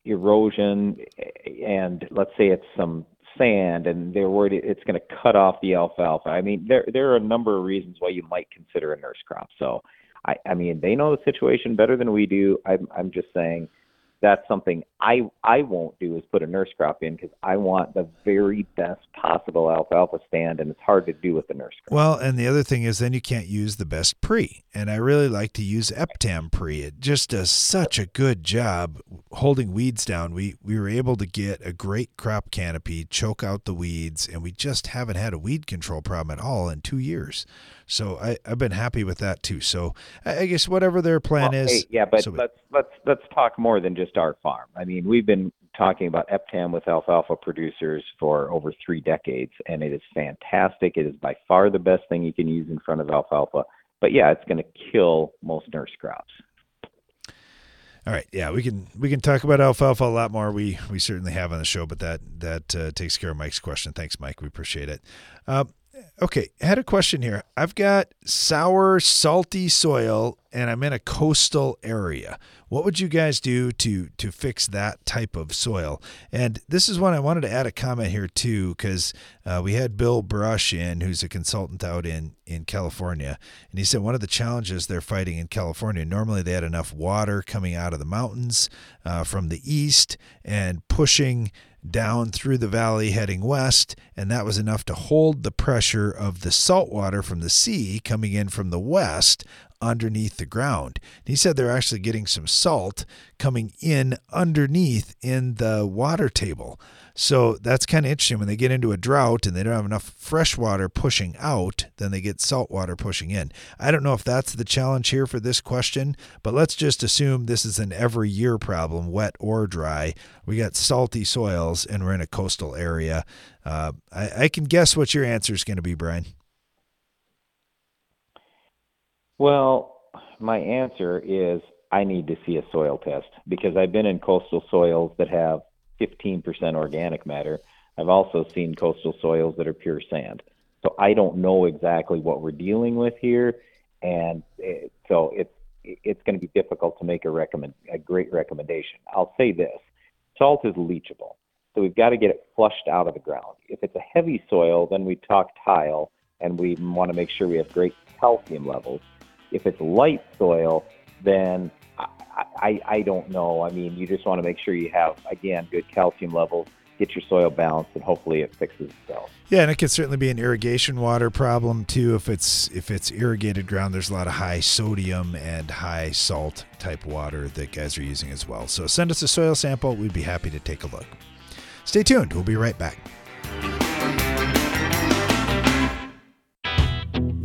erosion, and let's say it's some sand, and they're worried it's going to cut off the alfalfa. I mean, there there are a number of reasons why you might consider a nurse crop. So, I I mean, they know the situation better than we do. I'm I'm just saying that's something I I won't do is put a nurse crop in because I want the very best possible alfalfa stand, and it's hard to do with the nurse crop. Well, and the other thing is then you can't use the best pre, and I really like to use Eptam pre. It just does such a good job holding weeds down. We we were able to get a great crop canopy, choke out the weeds, and we just haven't had a weed control problem at all in two years. So I, I've been happy with that too. So I, guess whatever their plan well, is. Hey, yeah, but so let's let's let's talk more than just our farm. I mean, we've been talking about Eptam with alfalfa producers for over three decades, and it is fantastic. It is by far the best thing you can use in front of alfalfa. But yeah, it's going to kill most nurse crops. All right, yeah, we can we can talk about alfalfa a lot more. We we certainly have on the show, but that that uh, takes care of Mike's question. Thanks, Mike. We appreciate it. Uh, okay, I had a question here. I've got sour, salty soil, and I'm in a coastal area. What would you guys do to to fix that type of soil? And this is one I wanted to add a comment here too, because uh, we had Bill Brush in, who's a consultant out in in California, and he said one of the challenges they're fighting in California. Normally, they had enough water coming out of the mountains uh, from the east and pushing down through the valley heading west, and that was enough to hold the pressure of the salt water from the sea coming in from the west underneath the ground. he said they're actually getting some salt coming in underneath in the water table. So that's kind of interesting. When they get into a drought and they don't have enough fresh water pushing out, then they get salt water pushing in. I don't know if that's the challenge here for this question, but let's just assume this is an every year problem, wet or dry. We got salty soils and we're in a coastal area. Uh, I, I can guess what your answer is going to be, Brian. Well, my answer is I need to see a soil test because I've been in coastal soils that have 15% organic matter. I've also seen coastal soils that are pure sand. So I don't know exactly what we're dealing with here, and it, so it's it's going to be difficult to make a recommend a great recommendation. I'll say this: salt is leachable, so we've got to get it flushed out of the ground. If it's a heavy soil, then we talk tile, and we want to make sure we have great calcium levels. If it's light soil, then I, I, don't know. I mean, you just want to make sure you have again good calcium levels get your soil balanced, and hopefully it fixes itself. Yeah, and it could certainly be an irrigation water problem too. If it's if it's irrigated ground, there's a lot of high sodium and high salt type water that guys are using as well. So send us a soil sample. We'd be happy to take a look. Stay tuned. We'll be right back.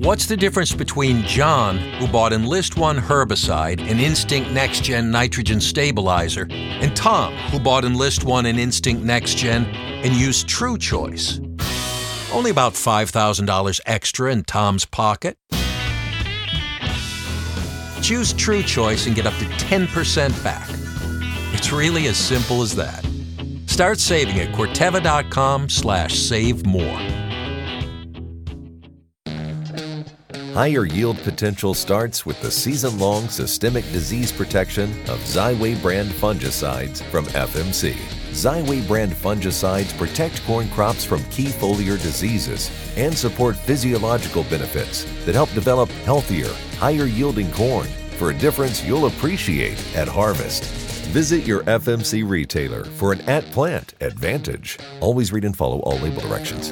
What's the difference between John, who bought Enlist One herbicide and Instinct Next Gen nitrogen stabilizer, and Tom, who bought Enlist One and Instinct Next Gen and used TruChoice? Only about $5,000 extra in Tom's pocket. Choose TruChoice and get up to 10% back. It's really as simple as that. Start saving at Corteva.com slash save more. Higher yield potential starts with the season long systemic disease protection of Xyway brand fungicides from FMC. Xyway brand fungicides protect corn crops from key foliar diseases and support physiological benefits that help develop healthier, higher yielding corn for a difference you'll appreciate at harvest. Visit your FMC retailer for an at plant advantage. Always read and follow all label directions.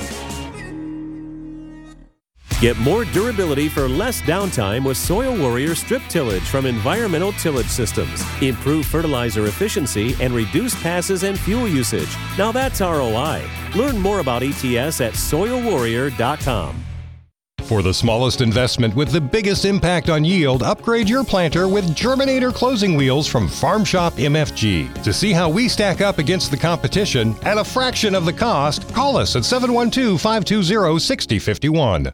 Get more durability for less downtime with Soil Warrior strip tillage from Environmental Tillage Systems. Improve fertilizer efficiency and reduce passes and fuel usage. Now that's ROI. Learn more about ETS at soilwarrior.com. For the smallest investment with the biggest impact on yield, upgrade your planter with Germinator closing wheels from Farm Shop MFG. To see how we stack up against the competition at a fraction of the cost, call us at 712 520 6051.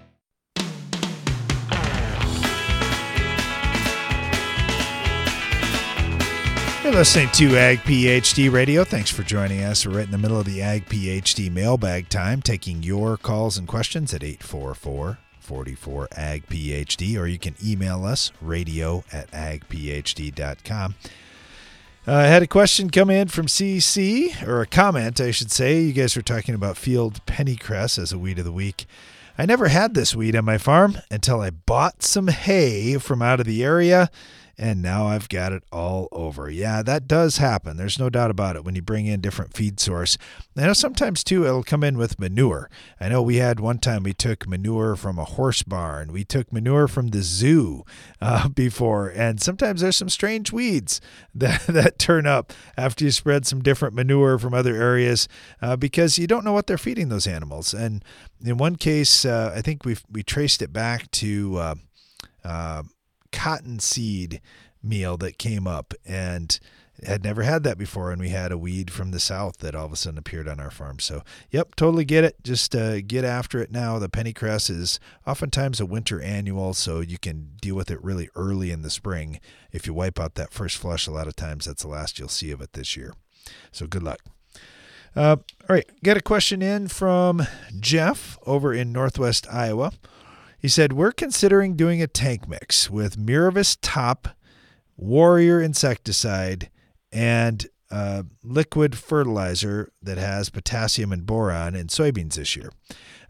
You're listening to Ag PhD Radio. Thanks for joining us. We're right in the middle of the Ag PhD mailbag time, taking your calls and questions at 844 44 Ag PhD, or you can email us radio at agphd.com. Uh, I had a question come in from CC, or a comment, I should say. You guys were talking about field pennycress as a weed of the week. I never had this weed on my farm until I bought some hay from out of the area and now I've got it all over. Yeah, that does happen. There's no doubt about it when you bring in different feed source. I know sometimes too it'll come in with manure. I know we had one time we took manure from a horse barn. We took manure from the zoo <laughs> uh, before, and sometimes there's some strange weeds <laughs> that that turn up after you spread some different manure from other areas uh, because you don't know what they're feeding those animals. And in one case, uh, I think we we traced it back to uh, uh, cottonseed meal that came up and had never had that before, and we had a weed from the south that all of a sudden appeared on our farm. So, yep, totally get it. Just uh, get after it now. The pennycress is oftentimes a winter annual, so you can deal with it really early in the spring. If you wipe out that first flush, a lot of times that's the last you'll see of it this year. So, good luck. Uh, all right, got a question in from Jeff over in Northwest Iowa. He said, We're considering doing a tank mix with Miravis Top, Warrior insecticide, and uh, liquid fertilizer that has potassium and boron in soybeans this year.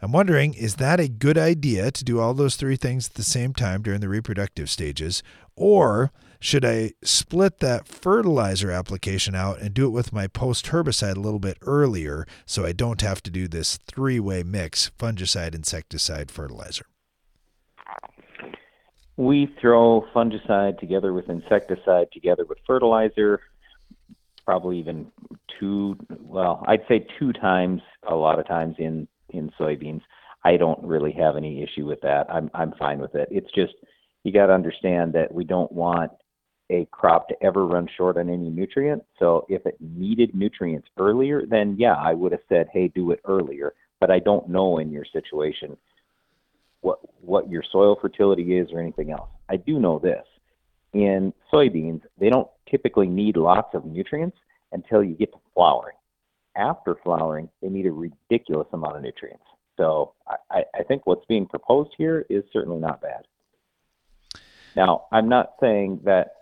I'm wondering, is that a good idea to do all those three things at the same time during the reproductive stages? Or should I split that fertilizer application out and do it with my post herbicide a little bit earlier so I don't have to do this three way mix fungicide, insecticide, fertilizer? We throw fungicide together with insecticide together with fertilizer, probably even two, well, I'd say two times a lot of times in, in soybeans. I don't really have any issue with that. I'm, I'm fine with it. It's just, you got to understand that we don't want a crop to ever run short on any nutrient. So if it needed nutrients earlier, then yeah, I would have said, hey, do it earlier. But I don't know in your situation what what your soil fertility is or anything else. I do know this. In soybeans, they don't typically need lots of nutrients until you get to flowering. After flowering, they need a ridiculous amount of nutrients. So I, I think what's being proposed here is certainly not bad. Now, I'm not saying that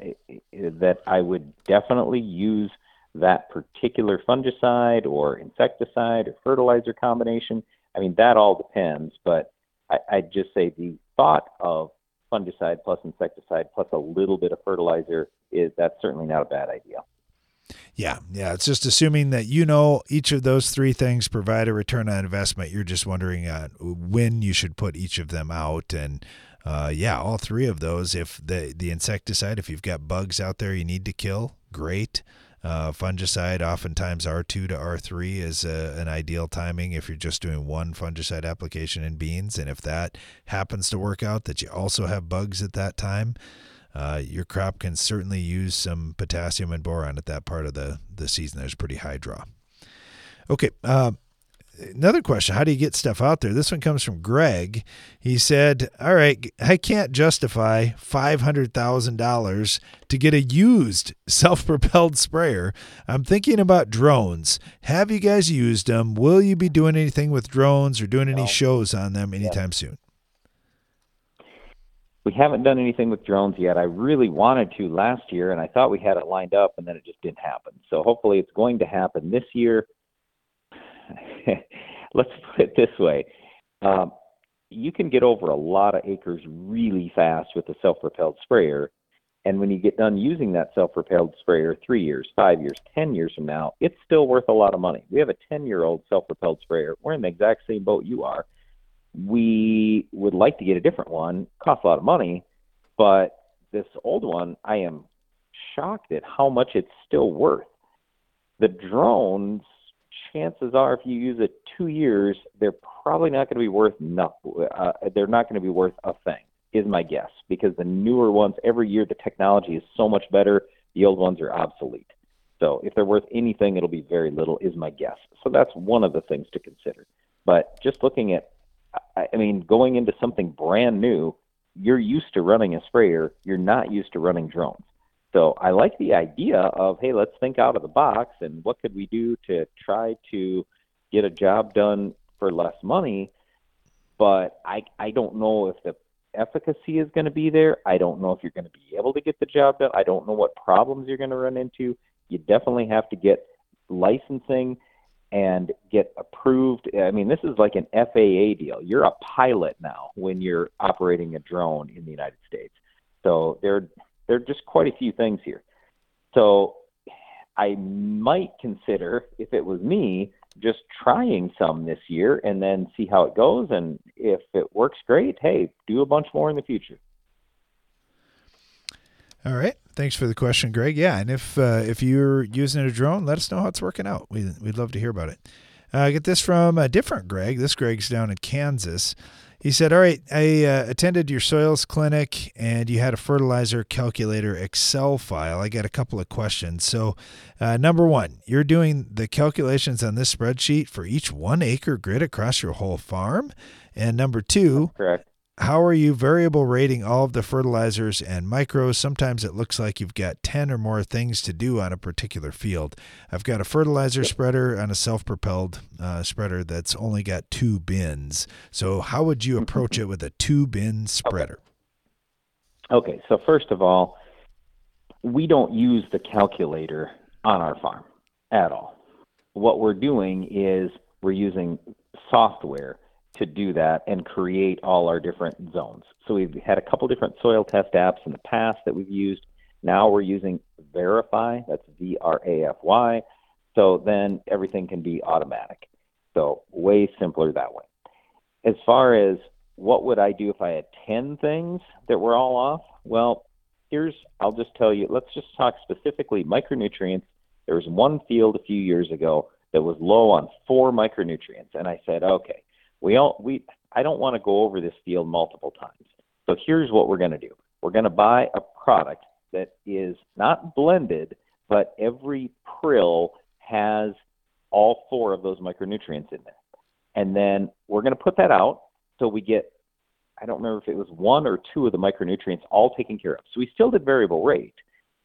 that I would definitely use that particular fungicide or insecticide or fertilizer combination. I mean, that all depends, but I'd just say the thought of fungicide plus insecticide plus a little bit of fertilizer is that's certainly not a bad idea. Yeah, yeah. It's just assuming that you know each of those three things provide a return on investment. You're just wondering uh, when you should put each of them out, and uh, yeah, all three of those. If the the insecticide, if you've got bugs out there you need to kill, great. Uh, fungicide, oftentimes R2 to R3 is a, uh, an ideal timing if you're just doing one fungicide application in beans. And if that happens to work out, that you also have bugs at that time, uh, your crop can certainly use some potassium and boron at that part of the, the season. There's pretty high draw. Okay. Uh, another question how do you get stuff out there? This one comes from greg. He said all right i can't justify $500000 to get a used <laughs> self-propelled sprayer. I'm thinking about drones. Have you guys used them will you be doing anything with drones or doing any shows on them anytime yeah. soon? We haven't done anything with drones yet. I really wanted to last year and i thought we had it lined up and then it just didn't happen. So hopefully it's going to happen this year <laughs> let's put it this way. Um, you can get over a lot of acres really fast with a self-propelled sprayer. And when you get done using that self-propelled sprayer three years, five years, ten years from now, it's still worth a lot of money. We have a 10-year-old self-propelled sprayer. We're in the exact same boat you are. We would like to get a different one. Costs a lot of money, but this old one, I am shocked at how much it's still worth. The drones chances are, if you use it two years, they're probably not going to be worth enough. Uh, they're not going to be worth a thing, is my guess, because the newer ones every year the technology is so much better. The old ones are obsolete. So if they're worth anything, it'll be very little, is my guess. So that's one of the things to consider. But just looking at, I mean, going into something brand new, you're used to running a sprayer. You're not used to running drones. So I like the idea of, hey, let's think out of the box and what could we do to try to get a job done for less money. But I I don't know if the efficacy is going to be there. I don't know if you're going to be able to get the job done. I don't know what problems you're going to run into. You definitely have to get licensing and get approved. I mean, this is like an FAA deal. You're a pilot now when you're operating a drone in the United States. So there there are just quite a few things here. So I might consider, if it was me, just trying some this year and then see how it goes. And if it works great, hey, do a bunch more in the future. All right. Thanks for the question, Greg. Yeah, and if uh, if you're using a drone, let us know how it's working out. We, we'd love to hear about it. Uh, I get this from a different Greg. This Greg's down in Kansas. He said, All right, I uh, attended your soils clinic and you had a fertilizer calculator Excel file. I got a couple of questions. So, uh, number one, you're doing the calculations on this spreadsheet for each one acre grid across your whole farm. And number two, correct. How are you variable rating all of the fertilizers and micros? Sometimes it looks like you've got 10 or more things to do on a particular field. I've got a fertilizer spreader and a self propelled uh, spreader that's only got two bins. So, how would you approach it with a two bin spreader? Okay. okay, so first of all, we don't use the calculator on our farm at all. What we're doing is we're using software to do that and create all our different zones. So we've had a couple different soil test apps in the past that we've used. Now we're using Verify, that's V R A F Y. So then everything can be automatic. So way simpler that way. As far as what would I do if I had 10 things that were all off? Well, here's, I'll just tell you, let's just talk specifically micronutrients. There was one field a few years ago that was low on four micronutrients. And I said, okay, we all we I don't want to go over this field multiple times. So here's what we're going to do. We're going to buy a product that is not blended, but every prill has all four of those micronutrients in there. And then we're going to put that out so we get I don't remember if it was one or two of the micronutrients all taken care of. So we still did variable rate,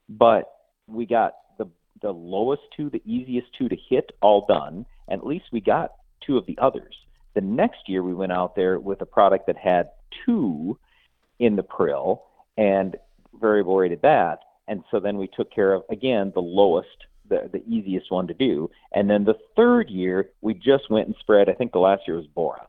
but we got the the lowest two, the easiest two to hit all done, and at least we got two of the others. The next year, we went out there with a product that had two in the prill and variable rated that. And so then we took care of, again, the lowest, the, the easiest one to do. And then the third year, we just went and spread, I think the last year was boron.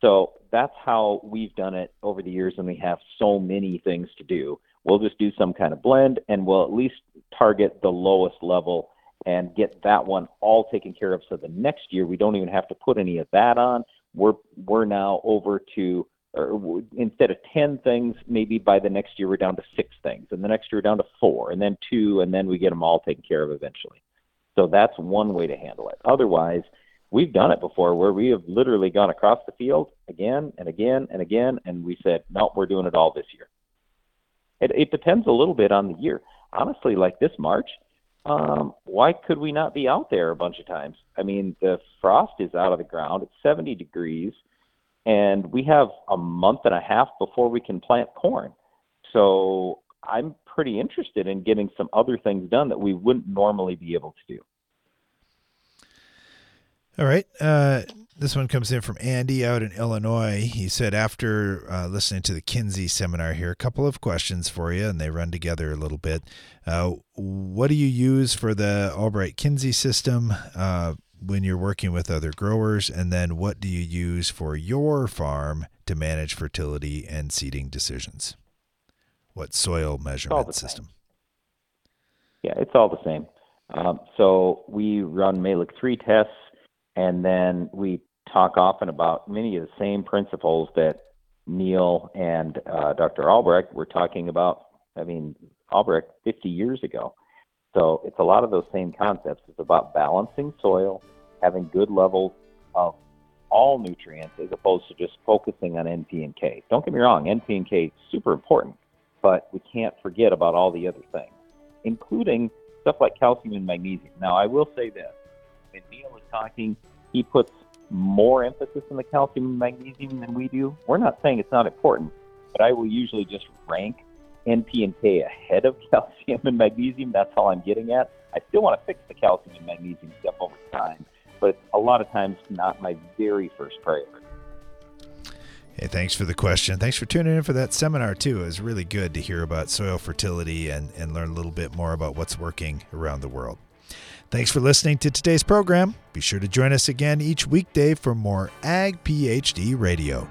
So that's how we've done it over the years, and we have so many things to do. We'll just do some kind of blend, and we'll at least target the lowest level and get that one all taken care of. So the next year, we don't even have to put any of that on we're we're now over to or instead of 10 things maybe by the next year we're down to six things and the next year we're down to four and then two and then we get them all taken care of eventually. So that's one way to handle it. Otherwise we've done it before where we have literally gone across the field again and again and again and we said no we're doing it all this year. It, it depends a little bit on the year. Honestly like this march um, why could we not be out there a bunch of times? I mean, the frost is out of the ground. It's 70 degrees, and we have a month and a half before we can plant corn. So I'm pretty interested in getting some other things done that we wouldn't normally be able to do. All right. Uh, this one comes in from Andy out in Illinois. He said, after uh, listening to the Kinsey seminar here, a couple of questions for you, and they run together a little bit. Uh, what do you use for the Albrecht Kinsey system uh, when you're working with other growers? And then what do you use for your farm to manage fertility and seeding decisions? What soil measurement system? Same. Yeah, it's all the same. Um, so we run Mehlich 3 tests and then we talk often about many of the same principles that Neal and uh, Dr. Albrecht were talking about. I mean, Albrecht 50 years ago. So it's a lot of those same concepts. It's about balancing soil, having good levels of all nutrients as opposed to just focusing on NP and K. Don't get me wrong, NP and K is super important, but we can't forget about all the other things, including stuff like calcium and magnesium. Now, I will say this when Neal is talking, he puts more emphasis on the calcium and magnesium than we do. We're not saying it's not important, but I will usually just rank NP and K ahead of <laughs> calcium and magnesium. That's all I'm getting at. I still want to fix the calcium and magnesium stuff over time, but a lot of times not my very first priority. Hey, thanks for the question. Thanks for tuning in for that seminar too. It was really good to hear about soil fertility and, and learn a little bit more about what's working around the world. Thanks for listening to today's program. Be sure to join us again each weekday for more Ag PhD Radio.